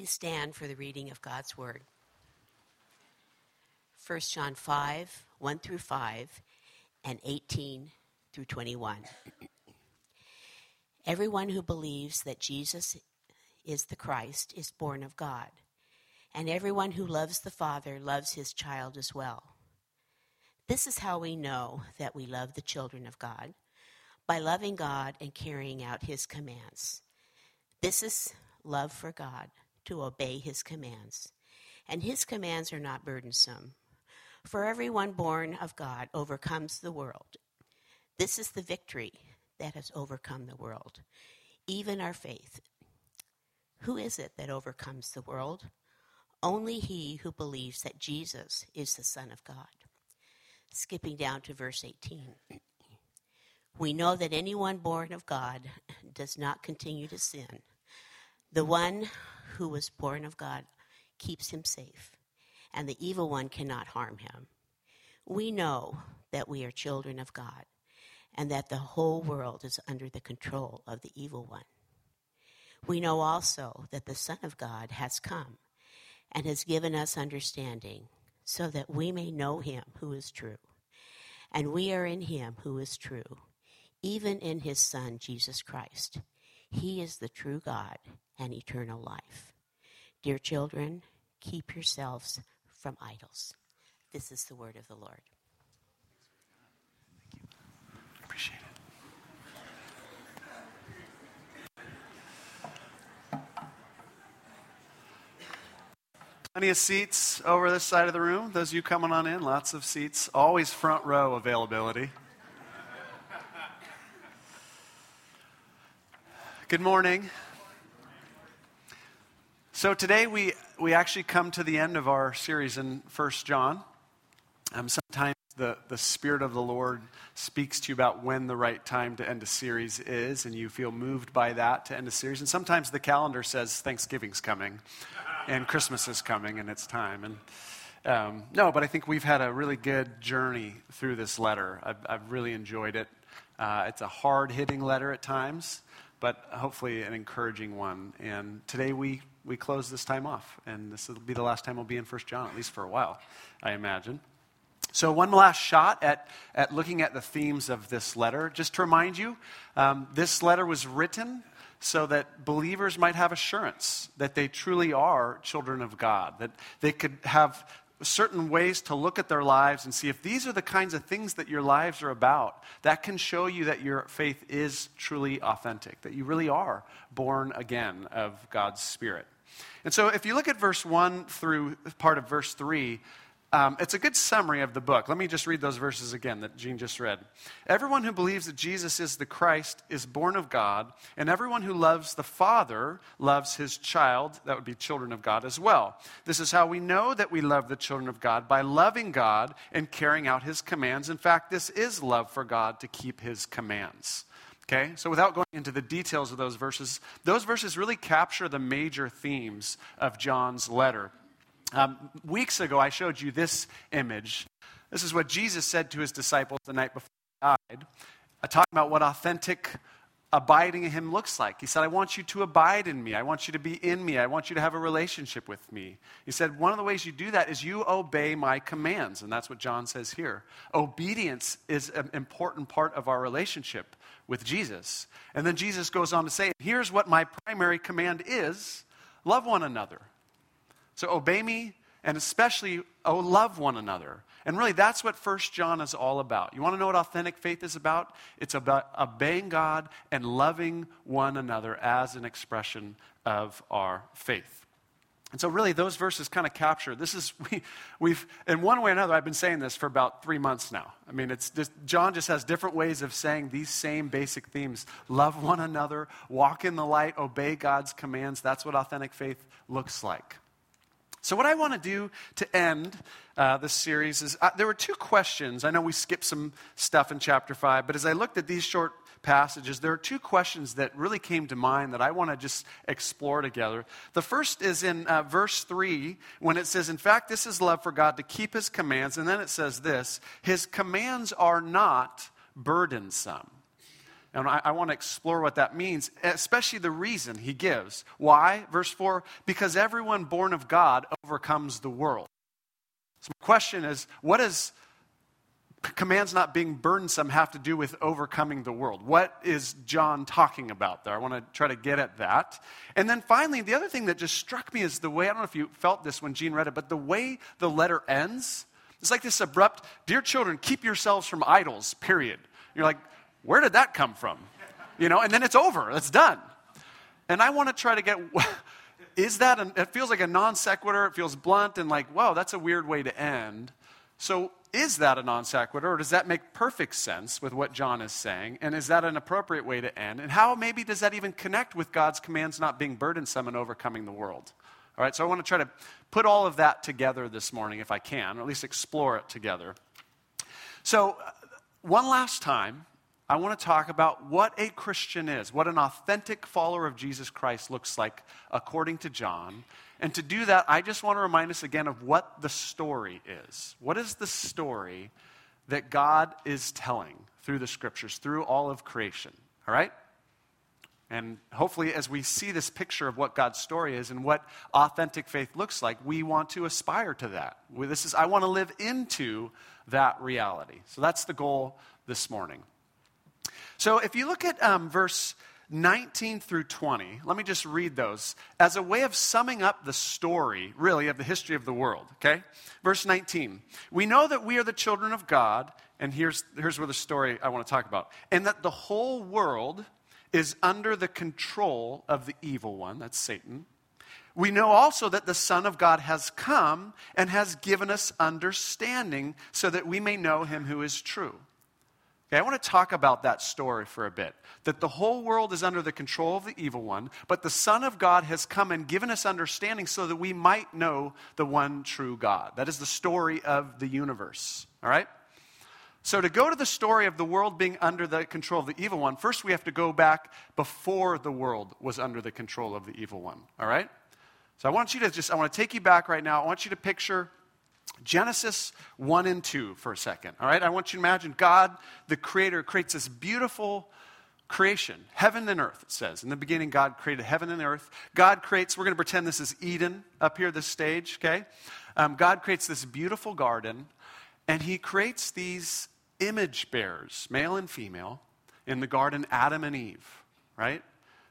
Please stand for the reading of God's Word. 1 John 5, 1 through 5, and 18 through 21. Everyone who believes that Jesus is the Christ is born of God, and everyone who loves the Father loves his child as well. This is how we know that we love the children of God by loving God and carrying out his commands. This is love for God, to obey his commands. And his commands are not burdensome. For everyone born of God overcomes the world. This is the victory that has overcome the world, even our faith. Who is it that overcomes the world? Only he who believes that Jesus is the Son of God. Skipping down to verse 18. We know that anyone born of God does not continue to sin. The one who was born of God keeps him safe, and the evil one cannot harm him. We know that we are children of God, and that the whole world is under the control of the evil one. We know also that the Son of God has come and has given us understanding, so that we may know him who is true. And we are in him who is true, even in his Son, Jesus Christ. He is the true God and eternal life. Dear children, keep yourselves from idols. This is the word of the Lord. Thank you. Appreciate it. Plenty of seats over this side of the room. Those of you coming on in, lots of seats. Always front row availability. Good morning. So today we, we actually come to the end of our series in First John. Um, sometimes the, the Spirit of the Lord speaks to you about when the right time to end a series is, and you feel moved by that to end a series. And sometimes the calendar says Thanksgiving's coming, and Christmas is coming, and it's time. And um, no, but I think we've had a really good journey through this letter. I've, I've really enjoyed it. Uh, it's a hard hitting letter at times but hopefully an encouraging one. And today we, we close this time off, and this will be the last time we'll be in First John, at least for a while, I imagine. So, one last shot at, at looking at the themes of this letter. Just to remind you, um, this letter was written so that believers might have assurance that they truly are children of God, that they could have certain ways to look at their lives and see if these are the kinds of things that your lives are about, that can show you that your faith is truly authentic, that you really are born again of God's Spirit. And so if you look at verse 1 through part of verse 3, um, it's a good summary of the book. Let me just read those verses again that Jean just read. Everyone who believes that Jesus is the Christ is born of God, and everyone who loves the Father loves his child. That would be children of God as well. This is how we know that we love the children of God by loving God and carrying out his commands. In fact, this is love for God to keep his commands. Okay, so without going into the details of those verses, those verses really capture the major themes of John's letter. Um, weeks ago, I showed you this image. This is what Jesus said to his disciples the night before he died, uh, talking about what authentic abiding in him looks like. He said, I want you to abide in me. I want you to be in me. I want you to have a relationship with me. He said, one of the ways you do that is you obey my commands. And that's what John says here. Obedience is an important part of our relationship with Jesus. And then Jesus goes on to say, here's what my primary command is love one another. So obey me and especially oh, love one another. And really, that's what First John is all about. You want to know what authentic faith is about? It's about obeying God and loving one another as an expression of our faith. And so, really, those verses kind of capture this is, we, we've, in one way or another, I've been saying this for about three months now. I mean, it's just, John just has different ways of saying these same basic themes love one another, walk in the light, obey God's commands. That's what authentic faith looks like. So, what I want to do to end uh, this series is uh, there were two questions. I know we skipped some stuff in chapter 5, but as I looked at these short passages, there are two questions that really came to mind that I want to just explore together. The first is in uh, verse 3 when it says, In fact, this is love for God to keep his commands. And then it says this His commands are not burdensome. And I, I want to explore what that means, especially the reason he gives. Why? Verse 4 because everyone born of God overcomes the world. So, my question is what does commands not being burdensome have to do with overcoming the world? What is John talking about there? I want to try to get at that. And then finally, the other thing that just struck me is the way I don't know if you felt this when Gene read it, but the way the letter ends. It's like this abrupt, dear children, keep yourselves from idols, period. You're like, where did that come from? You know, and then it's over, it's done. And I want to try to get, is that, an, it feels like a non sequitur, it feels blunt and like, wow, that's a weird way to end. So, is that a non sequitur, or does that make perfect sense with what John is saying? And is that an appropriate way to end? And how maybe does that even connect with God's commands not being burdensome and overcoming the world? All right, so I want to try to put all of that together this morning if I can, or at least explore it together. So, uh, one last time, I want to talk about what a Christian is, what an authentic follower of Jesus Christ looks like according to John. And to do that, I just want to remind us again of what the story is. What is the story that God is telling through the scriptures, through all of creation? All right? And hopefully, as we see this picture of what God's story is and what authentic faith looks like, we want to aspire to that. This is, I want to live into that reality. So that's the goal this morning. So if you look at um, verse 19 through 20, let me just read those as a way of summing up the story, really, of the history of the world, okay? Verse 19 We know that we are the children of God, and here's, here's where the story I want to talk about, and that the whole world is under the control of the evil one, that's Satan. We know also that the Son of God has come and has given us understanding so that we may know him who is true. Okay, I want to talk about that story for a bit. That the whole world is under the control of the evil one, but the Son of God has come and given us understanding so that we might know the one true God. That is the story of the universe. All right? So, to go to the story of the world being under the control of the evil one, first we have to go back before the world was under the control of the evil one. All right? So, I want you to just, I want to take you back right now. I want you to picture Genesis 1 and 2 for a second. All right? I want you to imagine God, the creator, creates this beautiful creation, heaven and earth, it says. In the beginning, God created heaven and earth. God creates, we're going to pretend this is Eden up here, this stage, okay? Um, God creates this beautiful garden, and he creates these image bearers, male and female, in the garden, Adam and Eve, right?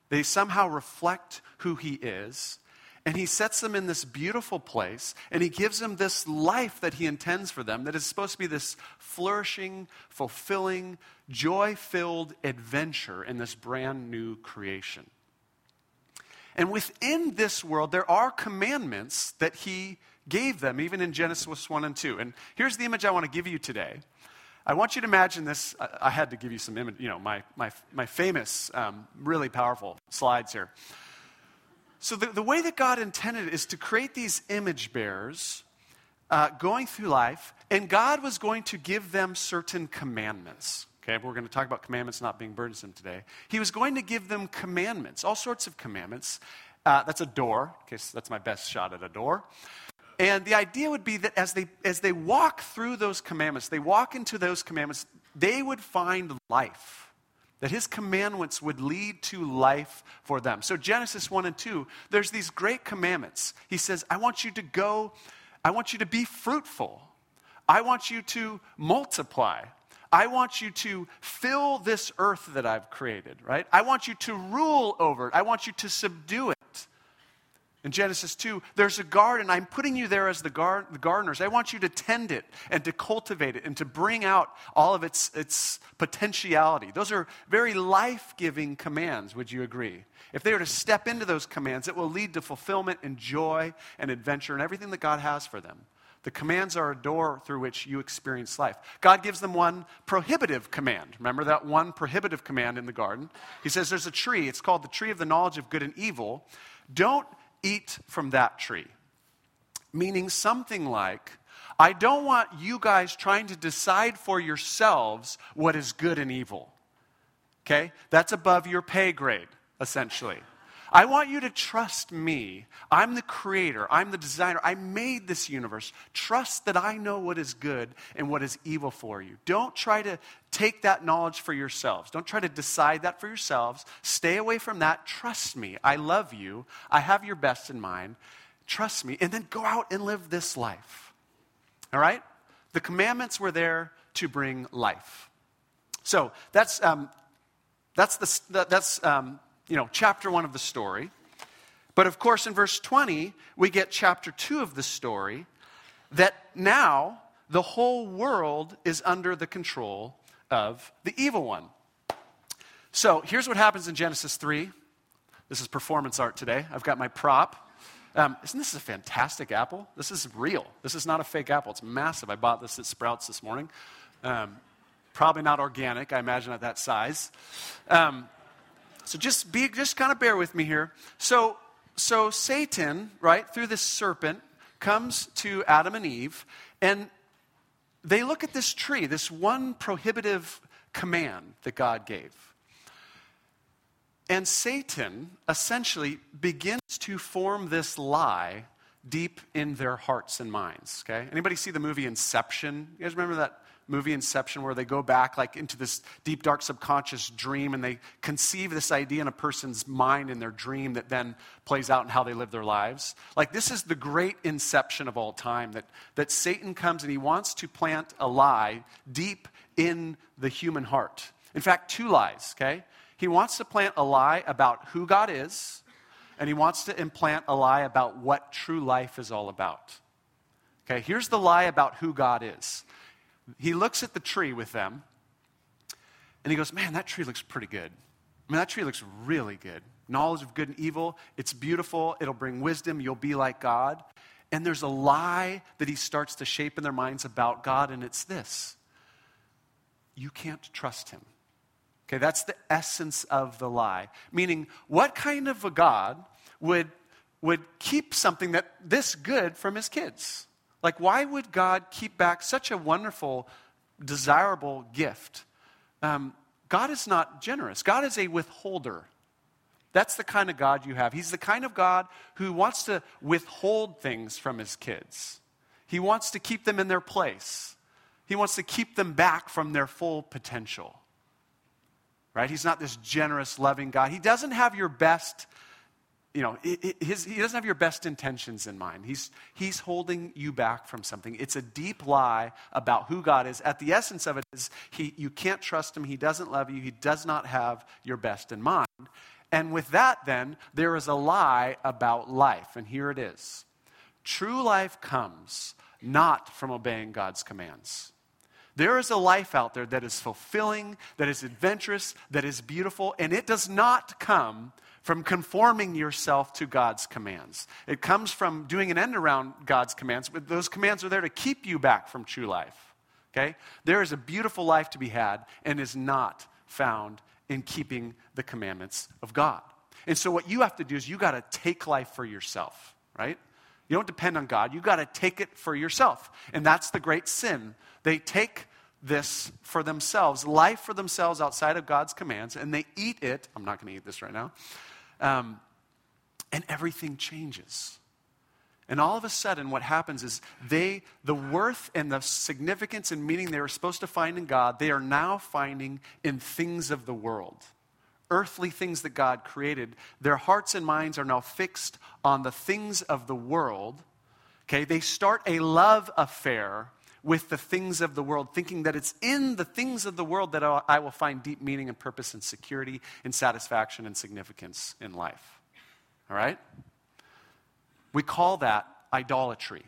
They somehow reflect who he is. And he sets them in this beautiful place, and he gives them this life that he intends for them that is supposed to be this flourishing, fulfilling, joy filled adventure in this brand new creation. And within this world, there are commandments that he gave them, even in Genesis 1 and 2. And here's the image I want to give you today. I want you to imagine this. I, had to give you some image, you know, my, my, my famous, um, really powerful slides here. So, the, the way that God intended is to create these image bearers uh, going through life, and God was going to give them certain commandments. Okay, we're going to talk about commandments not being burdensome today. He was going to give them commandments, all sorts of commandments. Uh, that's a door. Okay, so that's my best shot at a door. And the idea would be that as they, as they walk through those commandments, they walk into those commandments, they would find life that his commandments would lead to life for them. So, Genesis 1 and 2, there's these great commandments. He says, I want you to go, I want you to be fruitful, I want you to multiply. I want you to fill this earth that I've created, right? I want you to rule over it. I want you to subdue it. In Genesis 2, there's a garden. I'm putting you there as the, gar- the, gardeners. I want you to tend it and to cultivate it and to bring out all of its, its potentiality. Those are very life giving commands, would you agree? If they were to step into those commands, it will lead to fulfillment and joy and adventure and everything that God has for them. The commands are a door through which you experience life. God gives them one prohibitive command. Remember that one prohibitive command in the garden? He says there's a tree, it's called the tree of the knowledge of good and evil. Don't eat from that tree. Meaning something like, I don't want you guys trying to decide for yourselves what is good and evil. Okay? That's above your pay grade, essentially. I want you to trust me. I'm the creator, I'm the designer. I made this universe. Trust that I know what is good and what is evil for you. Don't try to take that knowledge for yourselves. Don't try to decide that for yourselves. Stay away from that. Trust me. I love you. I have your best in mind. Trust me. And then go out and live this life. All right? The commandments were there to bring life. So that's, um, that's, the, that's um, you know, chapter one of the story. But of course, in verse 20, we get chapter two of the story that now the whole world is under the control of the evil one. So here's what happens in Genesis 3. This is performance art today. I've got my prop. Um, isn't this a fantastic apple? This is real. This is not a fake apple. It's massive. I bought this at Sprouts this morning. Um, probably not organic, I imagine, at that size. Um, so just be, just kind of bear with me here. So, so Satan, right, through this serpent, comes to Adam and Eve, and they look at this tree, this one prohibitive command that God gave. And Satan essentially begins to form this lie deep in their hearts and minds. Okay? Anybody see the movie Inception? You guys remember that movie Inception where they go back like into this deep dark subconscious dream and they conceive this idea in a person's mind in their dream that then plays out in how they live their lives. Like this is the great inception of all time that, that Satan comes and he wants to plant a lie deep in the human heart. In fact, two lies, okay? He wants to plant a lie about who God is, and he wants to implant a lie about what true life is all about. Okay, here's the lie about who God is he looks at the tree with them and he goes, Man, that tree looks pretty good. I mean, that tree looks really good. Knowledge of good and evil, it's beautiful, it'll bring wisdom, you'll be like God. And there's a lie that he starts to shape in their minds about God, and it's this you can't trust him. Okay, that's the essence of the lie. Meaning, what kind of a God would, would keep something that this good from his kids? Like, why would God keep back such a wonderful, desirable gift? Um, God is not generous, God is a withholder. That's the kind of God you have. He's the kind of God who wants to withhold things from his kids. He wants to keep them in their place. He wants to keep them back from their full potential. Right? He's not this generous, loving God. He doesn't have your best you know, his, he doesn't have your best intentions in mind. He's, he's holding you back from something. It's a deep lie about who God is. At the essence of it is, he, you can't trust him. He doesn't love you. He does not have your best in mind. And with that, then, there is a lie about life. And here it is True life comes not from obeying God's commands. There is a life out there that is fulfilling, that is adventurous, that is beautiful, and it does not come from conforming yourself to God's commands. It comes from doing an end around God's commands, but those commands are there to keep you back from true life. Okay? There is a beautiful life to be had and is not found in keeping the commandments of God. And so what you have to do is you got to take life for yourself, right? You don't depend on God. You got to take it for yourself. And that's the great sin. They take this for themselves, life for themselves outside of God's commands, and they eat it. I'm not going to eat this right now. Um, and everything changes. And all of a sudden, what happens is they, the worth and the significance and meaning they were supposed to find in God, they are now finding in things of the world. Earthly things that God created. Their hearts and minds are now fixed on the things of the world. Okay, they start a love affair with the things of the world, thinking that it's in the things of the world that I will find deep meaning and purpose and security and satisfaction and significance in life. All right? We call that idolatry.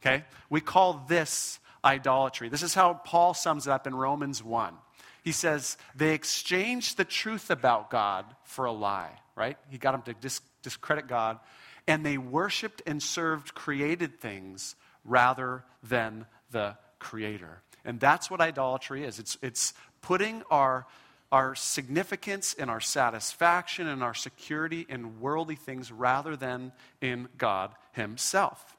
Okay? We call this idolatry. This is how Paul sums it up in Romans 1. He says, they exchanged the truth about God for a lie, right? He got them to discredit God, and they worshiped and served created things rather than the Creator. And that's what idolatry is it's, it's putting our, our significance and our satisfaction and our security in worldly things rather than in God Himself.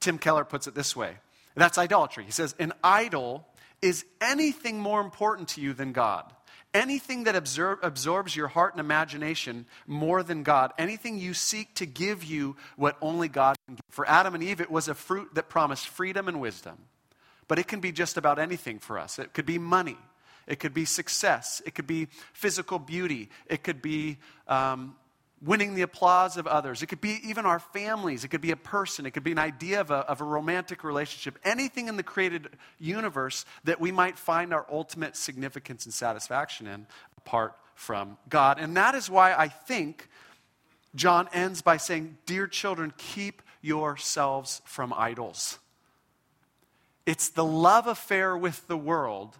Tim Keller puts it this way that's idolatry. He says, An idol is anything more important to you than God, anything that absor- absorbs your heart and imagination more than God, anything you seek to give you what only God can give. For Adam and Eve, it was a fruit that promised freedom and wisdom. But it can be just about anything for us. It could be money, it could be success, it could be physical beauty, it could be um, winning the applause of others. It could be even our families. It could be a person. It could be an idea of a, of a romantic relationship. Anything in the created universe that we might find our ultimate significance and satisfaction in apart from God. And that is why I think John ends by saying, Dear children, keep yourselves from idols. It's the love affair with the world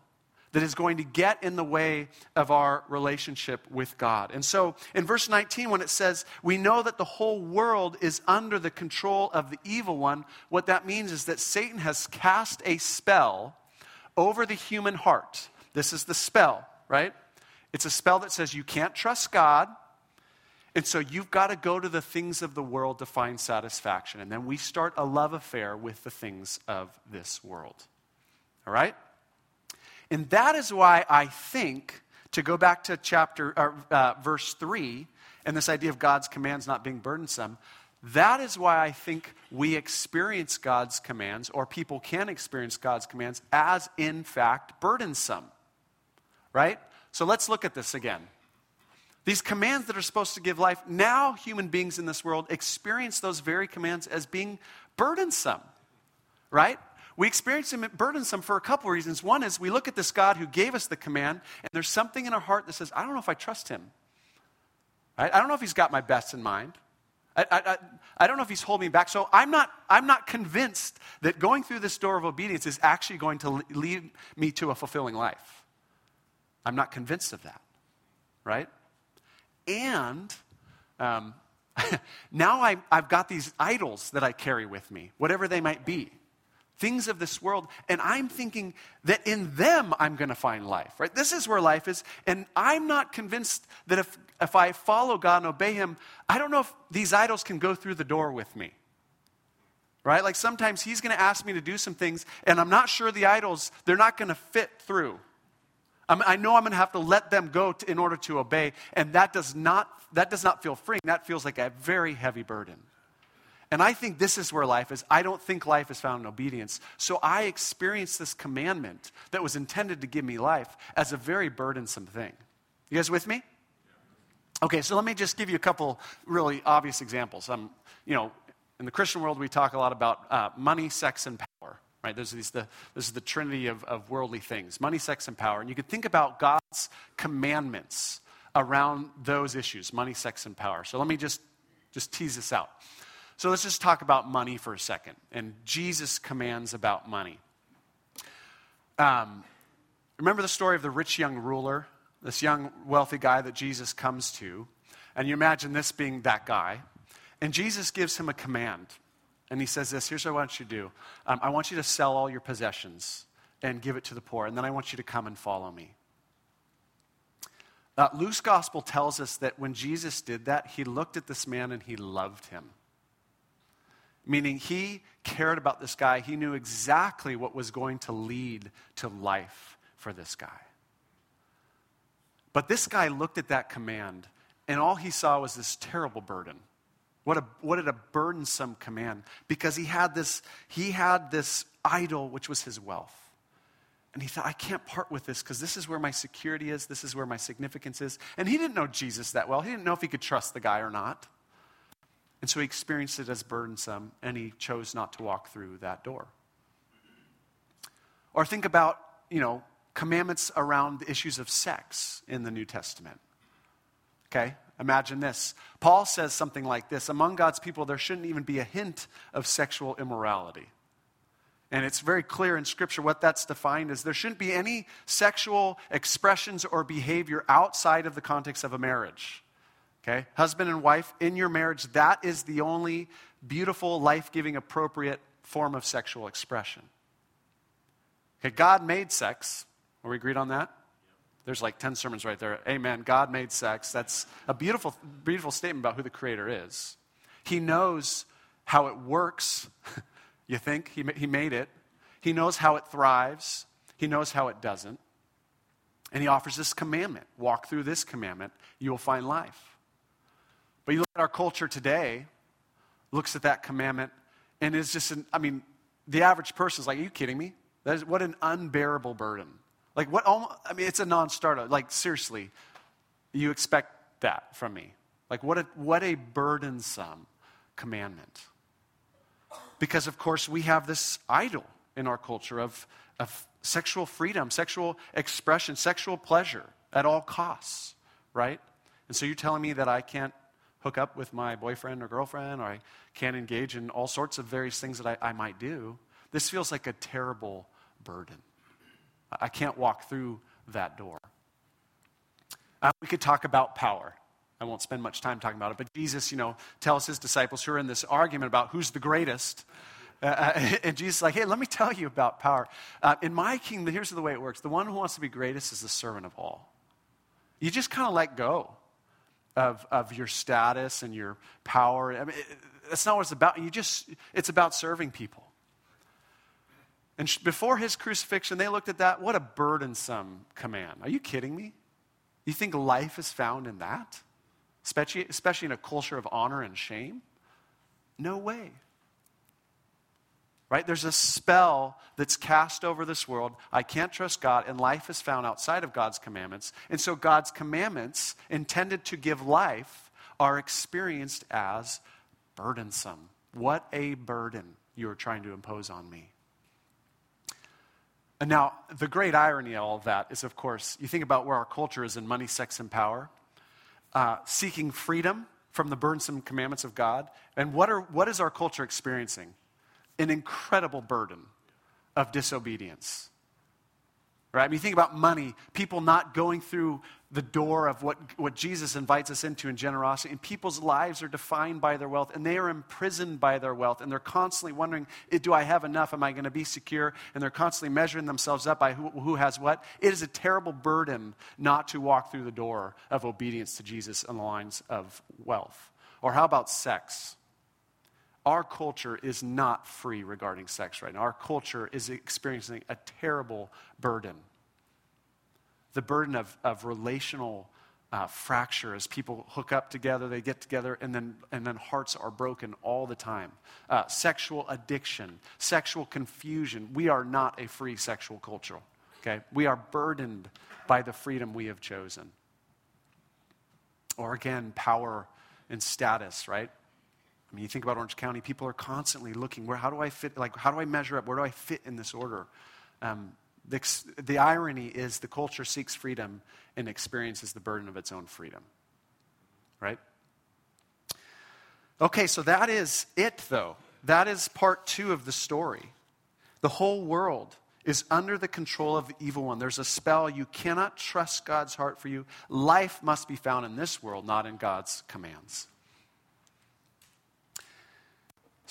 that is going to get in the way of our relationship with God. And so in verse 19, when it says, We know that the whole world is under the control of the evil one, what that means is that Satan has cast a spell over the human heart. This is the spell, right? It's a spell that says you can't trust God. And so you've got to go to the things of the world to find satisfaction. And then we start a love affair with the things of this world. All right? And that is why I think, to go back to chapter, or, uh, verse 3, and this idea of God's commands not being burdensome, that is why I think we experience God's commands, or people can experience God's commands, as in fact burdensome. Right? So let's look at this again. These commands that are supposed to give life, now human beings in this world experience those very commands as being burdensome. Right? We experience them burdensome for a couple of reasons. One is we look at this God who gave us the command, and there's something in our heart that says, I don't know if I trust him. Right? I don't know if he's got my best in mind. I, I, I, don't know if he's holding me back. So I'm not, I'm not convinced that going through this door of obedience is actually going to lead me to a fulfilling life. I'm not convinced of that. Right? And um, now I, I've got these idols that I carry with me, whatever they might be things of this world, and I'm thinking that in them I'm going to find life, right? This is where life is, and I'm not convinced that if, if I follow God and obey Him, I don't know if these idols can go through the door with me. Right? Like sometimes He's going to ask me to do some things, and I'm not sure the idols, they're not going to fit through. I'm, i know I'm going to have to let them go to, in order to obey, and that does, not, that does not feel freeing. That feels like a very heavy burden. And I think this is where life is. I don't think life is found in obedience. So I experience this commandment that was intended to give me life as a very burdensome thing. You guys with me? Okay, so let me just give you a couple really obvious examples. Um, you know, in the Christian world, we talk a lot about uh, money, sex, and power. Right? Those are these, the, this is the trinity of, of worldly things money, sex, and power. And you can think about God's commandments around those issues money, sex, and power. So let me just, just tease this out. So let's just talk about money for a second and Jesus' commands about money. Um, remember the story of the rich young ruler, this young wealthy guy that Jesus comes to? And you imagine this being that guy. And Jesus gives him a command. And he says this here's what I want you to do um, I want you to sell all your possessions and give it to the poor. And then I want you to come and follow me. Uh, Luke's gospel tells us that when Jesus did that, he looked at this man and he loved him. Meaning, he cared about this guy. He knew exactly what was going to lead to life for this guy. But this guy looked at that command, and all he saw was this terrible burden. What a, what a burdensome command. Because he had, this, he had this idol, which was his wealth. And he thought, I can't part with this because this is where my security is. This is where my significance is. And he didn't know Jesus that well. He didn't know if he could trust the guy or not. And so he experienced it as burdensome, and he chose not to walk through that door. Or think about, you know, commandments around the issues of sex in the New Testament. Okay? Imagine this. Paul says something like this Among God's people, there shouldn't even be a hint of sexual immorality. And it's very clear in Scripture what that's defined as there shouldn't be any sexual expressions or behavior outside of the context of a marriage. Okay? Husband and wife, in your marriage, that is the only beautiful, life giving, appropriate form of sexual expression. Okay, God made sex. Are we agreed on that? There's like 10 sermons right there. Amen. God made sex. That's a beautiful, beautiful statement about who the Creator is. He knows how it works. you think? He, he made it. He knows how it thrives. He knows how it doesn't. And he offers this commandment walk through this commandment, you will find life. But you look at our culture today, looks at that commandment, and is just, an, I mean, the average person is like, are you kidding me? That is, what an unbearable burden. Like, what, I mean, it's a non starter. Like, seriously, you expect that from me. Like, what a, what a burdensome commandment. Because, of course, we have this idol in our culture of, of sexual freedom, sexual expression, sexual pleasure at all costs, right? And so you're telling me that I can't hook up with my boyfriend or girlfriend, or I can't engage in all sorts of various things that I, I might do. This feels like a terrible burden. I can't walk through that door. Uh, we could talk about power. I won't spend much time talking about it, but Jesus, you know, tells his disciples who are in this argument about who's the greatest. Uh, uh and Jesus is like, hey, let me tell you about power. Uh, in my kingdom, here's the way it works the one who wants to be greatest is the servant of all. You just kind of let go of, of your status and your power. I mean, that's not what it's about. You just, it's about serving people. And before his crucifixion, they looked at that. What a burdensome command. Are you kidding me? You think life is found in that? Especially, especially in a culture of honor and shame? No way right? There's a spell that's cast over this world. I can't trust God, and life is found outside of God's commandments. And so God's commandments, intended to give life, are experienced as burdensome. What a burden you are trying to impose on me. And now, the great irony of all of that is, of course, you think about where our culture is in money, sex, and power, uh, seeking freedom from the burdensome commandments of God. And what, are, what is our culture experiencing? An incredible burden of disobedience. Right? I mean, you think about money, people not going through the door of what, what Jesus invites us into in generosity, and people's lives are defined by their wealth, and they are imprisoned by their wealth, and they're constantly wondering, eh, do I have enough? Am I going to be secure? And they're constantly measuring themselves up by who, who has what. It is a terrible burden not to walk through the door of obedience to Jesus in the lines of wealth. Or how about sex? Our culture is not free regarding sex right now. Our culture is experiencing a terrible burden. The burden of, of relational uh, fracture as people hook up together, they get together, and then, and then hearts are broken all the time. Uh, sexual addiction, sexual confusion. We are not a free sexual culture, okay? We are burdened by the freedom we have chosen. Or again, power and status, right? I mean, you think about Orange County, people are constantly looking, where, how do I fit, like, how do I measure up? Where do I fit in this order? Um, the, the irony is the culture seeks freedom and experiences the burden of its own freedom. Right? Okay, so that is it, though. That is part two of the story. The whole world is under the control of the evil one. There's a spell. You cannot trust God's heart for you. Life must be found in this world, not in God's commands.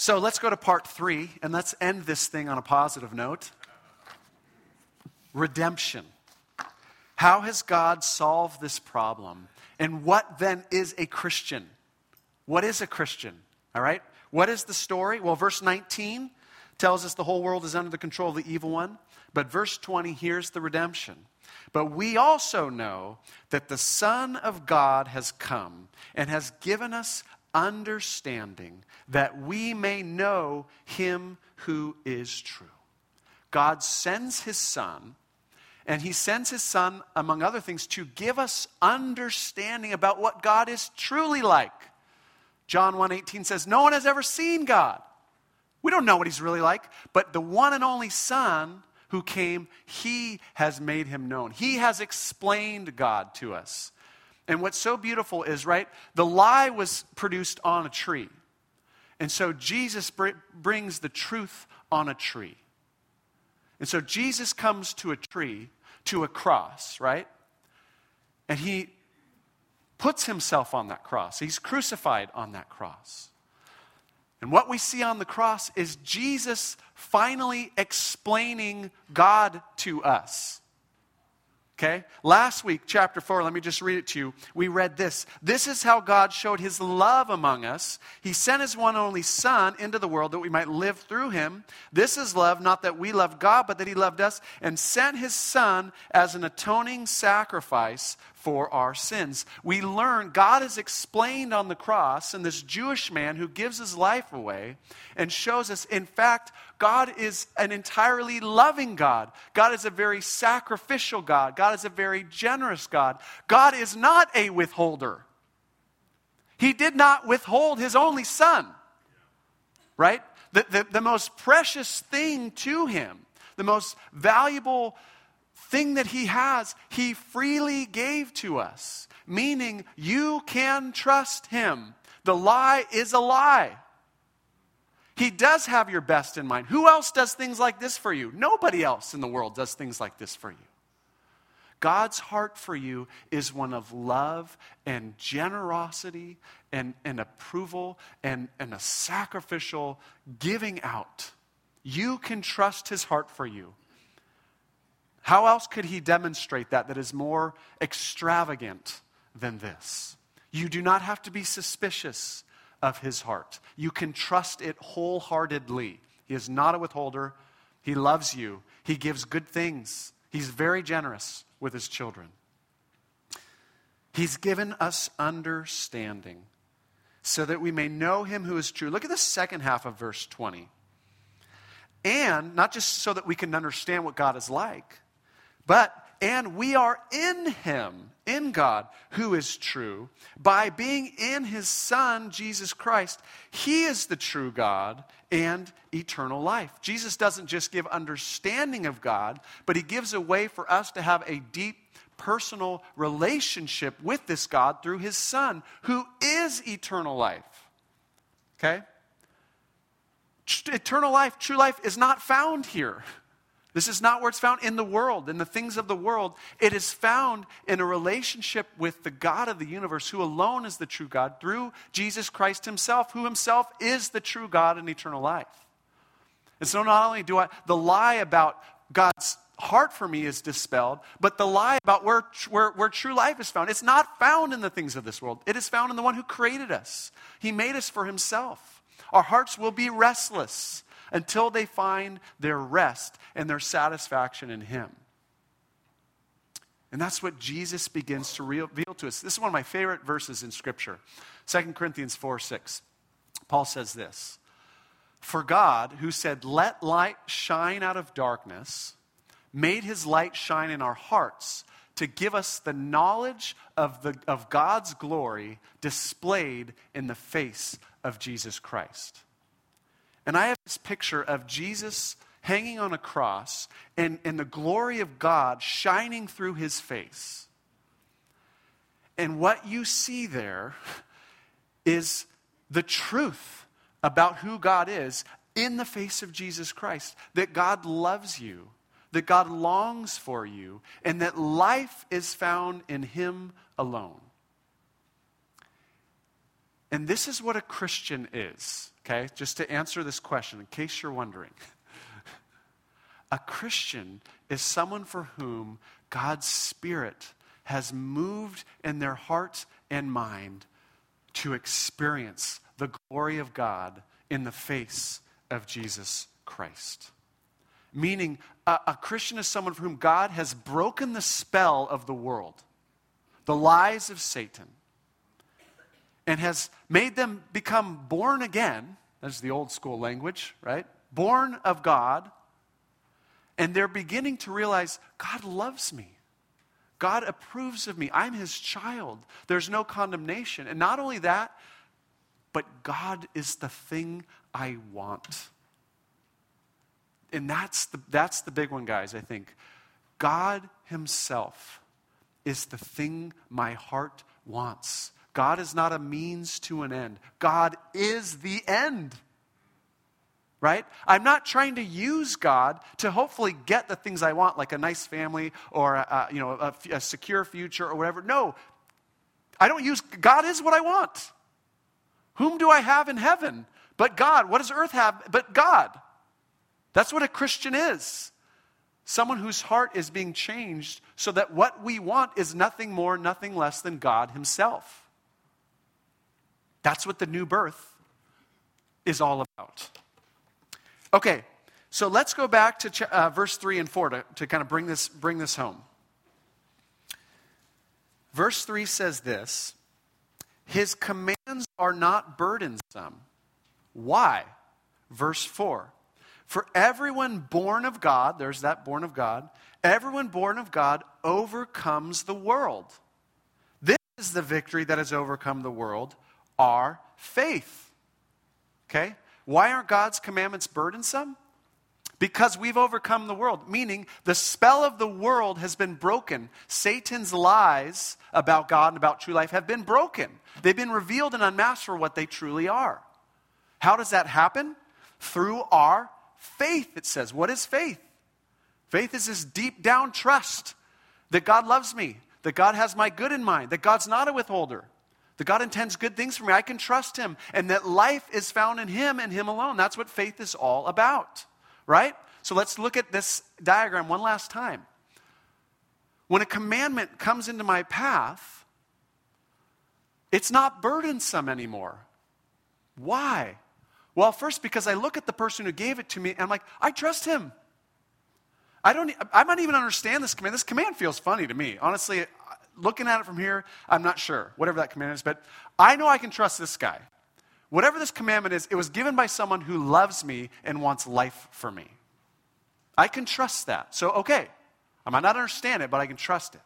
So let's go to part three, and let's end this thing on a positive note redemption. How has God solved this problem? And what then is a Christian? What is a Christian? All right? What is the story? Well, verse 19 tells us the whole world is under the control of the evil one. But verse 20, here's the redemption. But we also know that the Son of God has come and has given us understanding that we may know him who is true. God sends his son, and he sends his son, among other things, to give us understanding about what God is truly like. John 1:18 says, "No one has ever seen God." We don't know what he's really like, but the one and only son who came, he has made him known. He has explained God to us. And what's so beautiful is, right, the lie was produced on a tree. And so Jesus br- brings the truth on a tree. And so Jesus comes to a tree, to a cross, right? And he puts himself on that cross. He's crucified on that cross. And what we see on the cross is Jesus finally explaining God to us. Okay? Last week, chapter 4, let me just read it to you. We read this. This is how God showed his love among us. He sent his one only Son into the world that we might live through him. This is love, not that we loved God, but that he loved us and sent his Son as an atoning sacrifice for our sins. We learn God is explained on the cross, and this Jewish man who gives his life away and shows us, in fact, God is an entirely loving God. God is a very sacrificial God. God is a very generous God. God is not a withholder. He did not withhold his only son, right? The, the, the most precious thing to him, the most valuable thing that he has, he freely gave to us, meaning you can trust him. The lie is a lie. He does have your best in mind. Who else does things like this for you? Nobody else in the world does things like this for you. God's heart for you is one of love and generosity and, and approval and, and a sacrificial giving out. You can trust his heart for you. How else could he demonstrate that that is more extravagant than this? You do not have to be suspicious of his heart. You can trust it wholeheartedly. He is not a withholder. He loves you. He gives good things. He's very generous with his children. He's given us understanding so that we may know him who is true. Look at the second half of verse 20. And not just so that we can understand what God is like, but, and we are in him, in God, who is true. By being in his Son, Jesus Christ, he is the true God and eternal life. Jesus doesn't just give understanding of God, but he gives a way for us to have a deep personal relationship with this God through his Son, who is eternal life. Okay? Eternal life, true life, is not found here. This is not where it's found in the world, in the things of the world. It is found in a relationship with the God of the universe, who alone is the true God, through Jesus Christ Himself, who Himself is the true God and eternal life. And so, not only do I, the lie about God's heart for me is dispelled, but the lie about where, where, where true life is found, it's not found in the things of this world. It is found in the one who created us. He made us for Himself. Our hearts will be restless until they find their rest and their satisfaction in Him. And that's what Jesus begins to reveal to us. This is one of my favorite verses in Scripture 2 Corinthians 4 6. Paul says this For God, who said, Let light shine out of darkness, made his light shine in our hearts to give us the knowledge of, the, of God's glory displayed in the face of Jesus Christ. And I have this picture of Jesus hanging on a cross and, and the glory of God shining through his face. And what you see there is the truth about who God is in the face of Jesus Christ that God loves you, that God longs for you, and that life is found in Him alone. And this is what a Christian is. Okay, just to answer this question, in case you're wondering. A Christian is someone for whom God's Spirit has moved in their heart and mind to experience the glory of God in the face of Jesus Christ. Meaning, a, a, Christian is someone for whom God has broken the spell of the world, the lies of Satan, and has made them become born again. That's the old school language, right? Born of God. And they're beginning to realize God loves me. God approves of me. I'm his child. There's no condemnation. And not only that, but God is the thing I want. And that's the, that's the big one, guys, I think. God Himself is the thing my heart wants. God is not a means to an end. God is the end. Right? I'm not trying to use God to hopefully get the things I want, like a nice family or a, you know, a, a secure future or whatever. No, I don't use God is what I want. Whom do I have in heaven but God? What does earth have but God? That's what a Christian is. Someone whose heart is being changed so that what we want is nothing more, nothing less than God Himself. That's what the new birth is all about. Okay, so let's go back to uh, verse 3 and 4 to, to kind of bring this, bring this home. Verse 3 says this His commands are not burdensome. Why? Verse 4 For everyone born of God, there's that born of God, everyone born of God overcomes the world. This is the victory that has overcome the world, our faith. Okay? Why aren't God's commandments burdensome? because we've overcome the world, meaning the spell of the world has been broken. Satan's lies about God and about true life have been broken. They've been revealed and unmasked for what they truly are. How does that happen? Through our faith, it says. What is faith? Faith is this deep down trust that God loves me, that God has my good in mind, that God's not a withholder, that God intends good things for me. I can trust Him, and that life is found in Him and Him alone. That's what faith is all about right? So let's look at this diagram one last time. When a commandment comes into my path, it's not burdensome anymore. Why? Well, first, because I look at the person who gave it to me and I'm like, I trust him. I don't, I might even understand this command. This command feels funny to me. Honestly, looking at it from here, I'm not sure, whatever that command is, but I know I can trust this guy. Whatever this commandment is, it was given by someone who loves me and wants life for me. I can trust that. So, okay, I might not understand it, but I can trust it.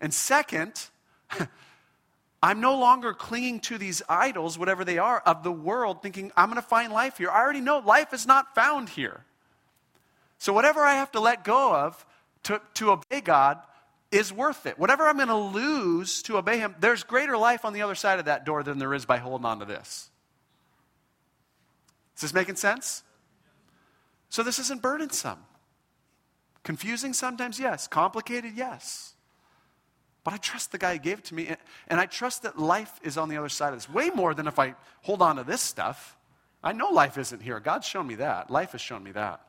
And second, I'm no longer clinging to these idols, whatever they are, of the world, thinking I'm going to find life here. I already know life is not found here. So, whatever I have to let go of to, to obey God is worth it. Whatever I'm going to lose to obey Him, there's greater life on the other side of that door than there is by holding on to this. Is this making sense? So this isn't burdensome. Confusing sometimes, yes. Complicated, yes. But I trust the guy who gave it to me, and I trust that life is on the other side of this. Way more than if I hold on to this stuff. I know life isn't here. God's shown me that. Life has shown me that.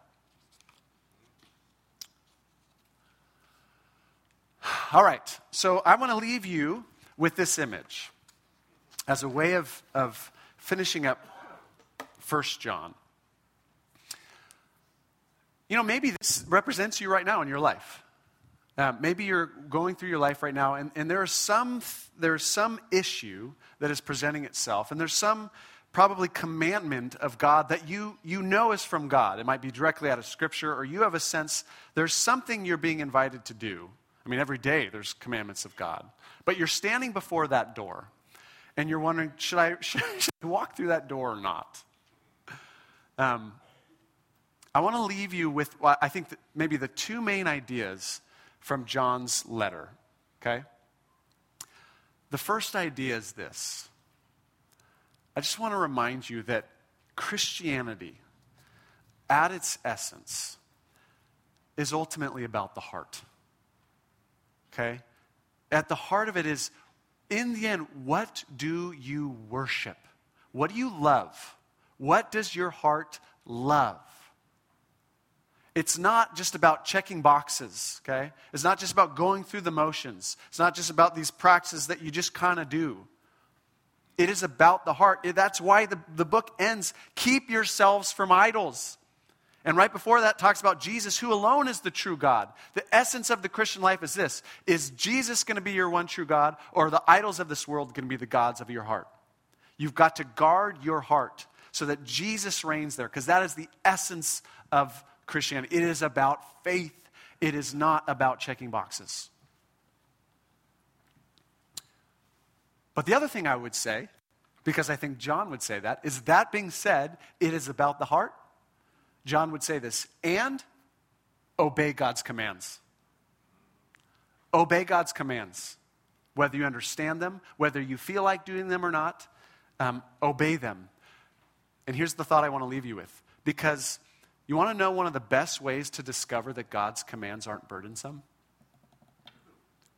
All right, so I want to leave you with this image as a way of, of finishing up 1 John. You know, maybe this represents you right now in your life. Uh, maybe you're going through your life right now, and, and there's some there's some issue that is presenting itself, and there's some probably commandment of God that you you know is from God. It might be directly out of Scripture, or you have a sense there's something you're being invited to do. I mean, every day there's commandments of God, but you're standing before that door, and you're wondering, should I, should I walk through that door or not? Um, I want to leave you with, well, I think, maybe the two main ideas from John's letter, okay? The first idea is this I just want to remind you that Christianity, at its essence, is ultimately about the heart. Okay? At the heart of it is, in the end, what do you worship? What do you love? What does your heart love? It's not just about checking boxes, okay? It's not just about going through the motions. It's not just about these practices that you just kind of do. It is about the heart. That's why the, the book ends keep yourselves from idols. And right before that talks about Jesus, who alone is the true God. The essence of the Christian life is this Is Jesus going to be your one true God, or the idols of this world going to be the gods of your heart? You've got to guard your heart so that Jesus reigns there, because that is the essence of Christianity. It is about faith, it is not about checking boxes. But the other thing I would say, because I think John would say that, is that being said, it is about the heart. John would say this, and obey God's commands. Obey God's commands. Whether you understand them, whether you feel like doing them or not, um, obey them. And here's the thought I want to leave you with. Because you want to know one of the best ways to discover that God's commands aren't burdensome?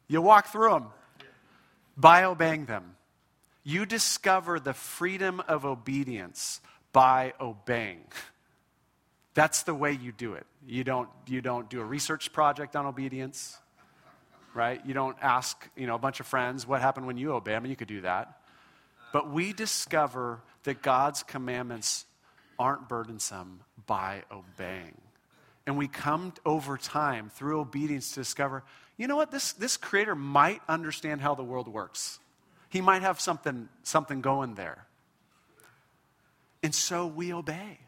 You walk through them by obeying them. You discover the freedom of obedience by obeying. That's the way you do it. You don't, you don't do a research project on obedience, right? You don't ask you know, a bunch of friends, what happened when you obey? I mean, you could do that. But we discover that God's commandments aren't burdensome by obeying. And we come over time through obedience to discover, you know what, this, this creator might understand how the world works. He might have something, something going there. And so we obey.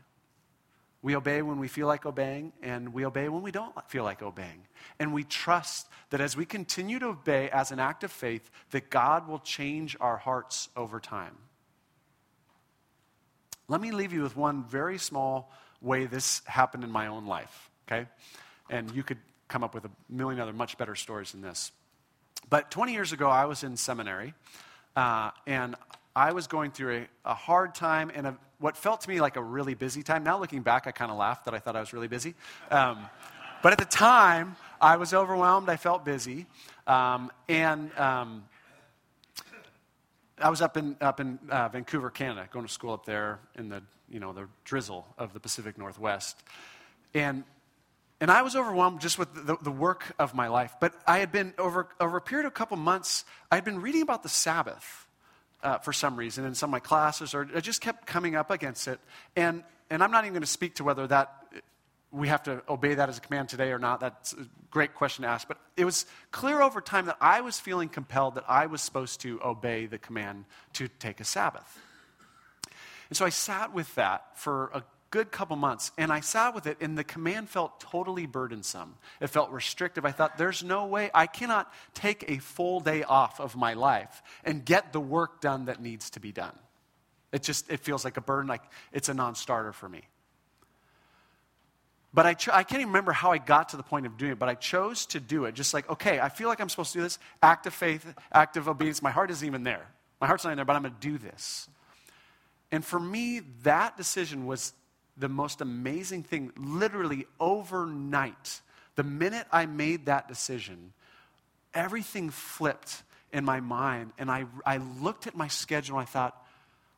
We obey when we feel like obeying, and we obey when we don't feel like obeying. And we trust that as we continue to obey as an act of faith, that God will change our hearts over time. Let me leave you with one very small way this happened in my own life, okay? And you could come up with a million other much better stories than this. But 20 years ago, I was in seminary, uh, and I was going through a, a hard time and a, what felt to me like a really busy time. Now, looking back, I kind of laughed that I thought I was really busy. Um, but at the time, I was overwhelmed. I felt busy. Um, and um, I was up in, up in uh, Vancouver, Canada, going to school up there in the, you know, the drizzle of the Pacific Northwest. And, and I was overwhelmed just with the, the work of my life. But I had been, over, over a period of a couple months, I had been reading about the Sabbath uh, for some reason in some of my classes, or I just kept coming up against it. And, and I'm not even going to speak to whether that we have to obey that as a command today or not. That's a great question to ask. But it was clear over time that I was feeling compelled that I was supposed to obey the command to take a Sabbath. And so I sat with that for a good couple months, and I sat with it, and the command felt totally burdensome. It felt restrictive. I thought, there's no way, I cannot take a full day off of my life and get the work done that needs to be done. It just, it feels like a burden, like it's a non starter for me. But I, cho- I can't even remember how I got to the point of doing it, but I chose to do it. Just like, okay, I feel like I'm supposed to do this. Act of faith, act of obedience. My heart isn't even there. My heart's not in there, but I'm going to do this. And for me, that decision was the most amazing thing. Literally overnight, the minute I made that decision, everything flipped in my mind. And I, I looked at my schedule and I thought,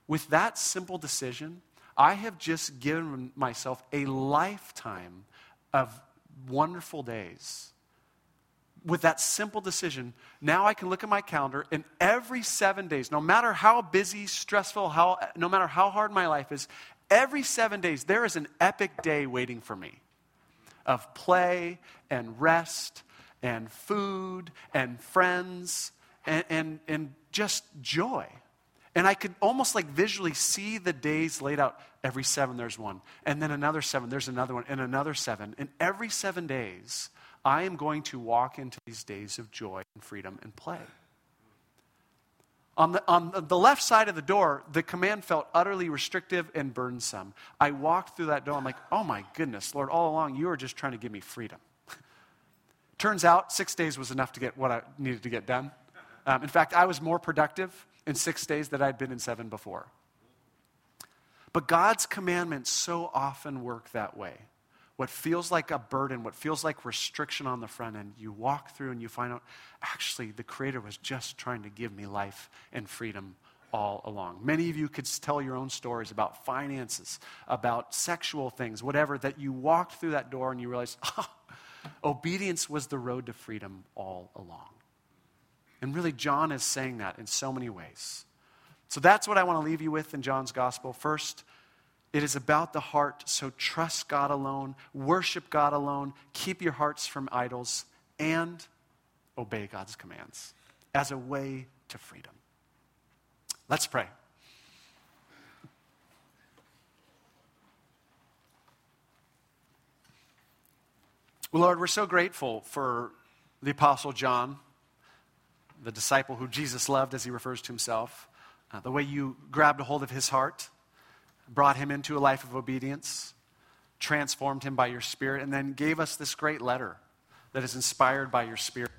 with that simple decision, I have just given myself a lifetime of wonderful days. With that simple decision, now I can look at my calendar and every seven days, no matter how busy, stressful, how, no matter how hard my life is, every seven days, there is an epic day waiting for me of play and rest and food and friends and, and, and just joy. And I could almost like visually see the days laid out. Every seven, there's one. And then another seven, there's another one, and another seven. And every seven days, I am going to walk into these days of joy and freedom and play. On the, on the left side of the door, the command felt utterly restrictive and burdensome. I walked through that door. I'm like, oh my goodness, Lord, all along you were just trying to give me freedom. Turns out six days was enough to get what I needed to get done. Um, in fact, I was more productive in six days that I'd been in seven before. But God's commandments so often work that way. What feels like a burden, what feels like restriction on the front end, you walk through and you find out actually the Creator was just trying to give me life and freedom all along. Many of you could tell your own stories about finances, about sexual things, whatever, that you walked through that door and you realized, oh, obedience was the road to freedom all along. And really, John is saying that in so many ways. So that's what I want to leave you with in John's gospel. First, it is about the heart, so trust God alone, worship God alone, keep your hearts from idols, and obey God's commands as a way to freedom. Let's pray. Well, Lord, we're so grateful for the Apostle John the disciple who Jesus loved, as he refers to himself, uh, the way you grabbed a hold of his heart, brought him into a life of obedience, transformed him by your Spirit, and then gave us this great letter that is inspired by your Spirit,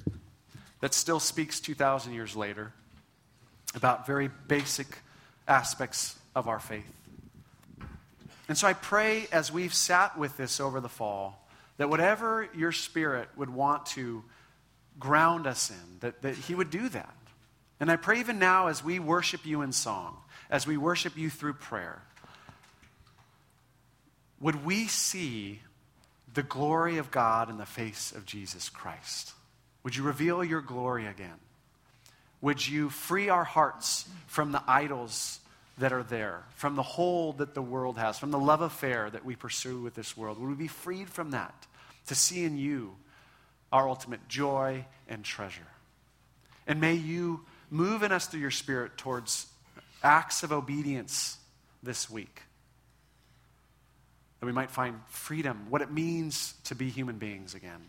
that still speaks 2,000 years later about very basic aspects of our faith. And so I pray as we've sat with this over the fall, that whatever your Spirit would want to ground us in, that, that He would do that. And I pray even now as we worship you in song, as we worship you through prayer, would we see the glory of God in the face of Jesus Christ? Would you reveal your glory again? Would you free our hearts from the idols that are there, from the hold that the world has, from the love affair that we pursue with this world? Would we be freed from that to see in you our ultimate joy and treasure? And may you move in us through your Spirit towards acts of obedience this week. That we might find freedom, what it means to be human beings again.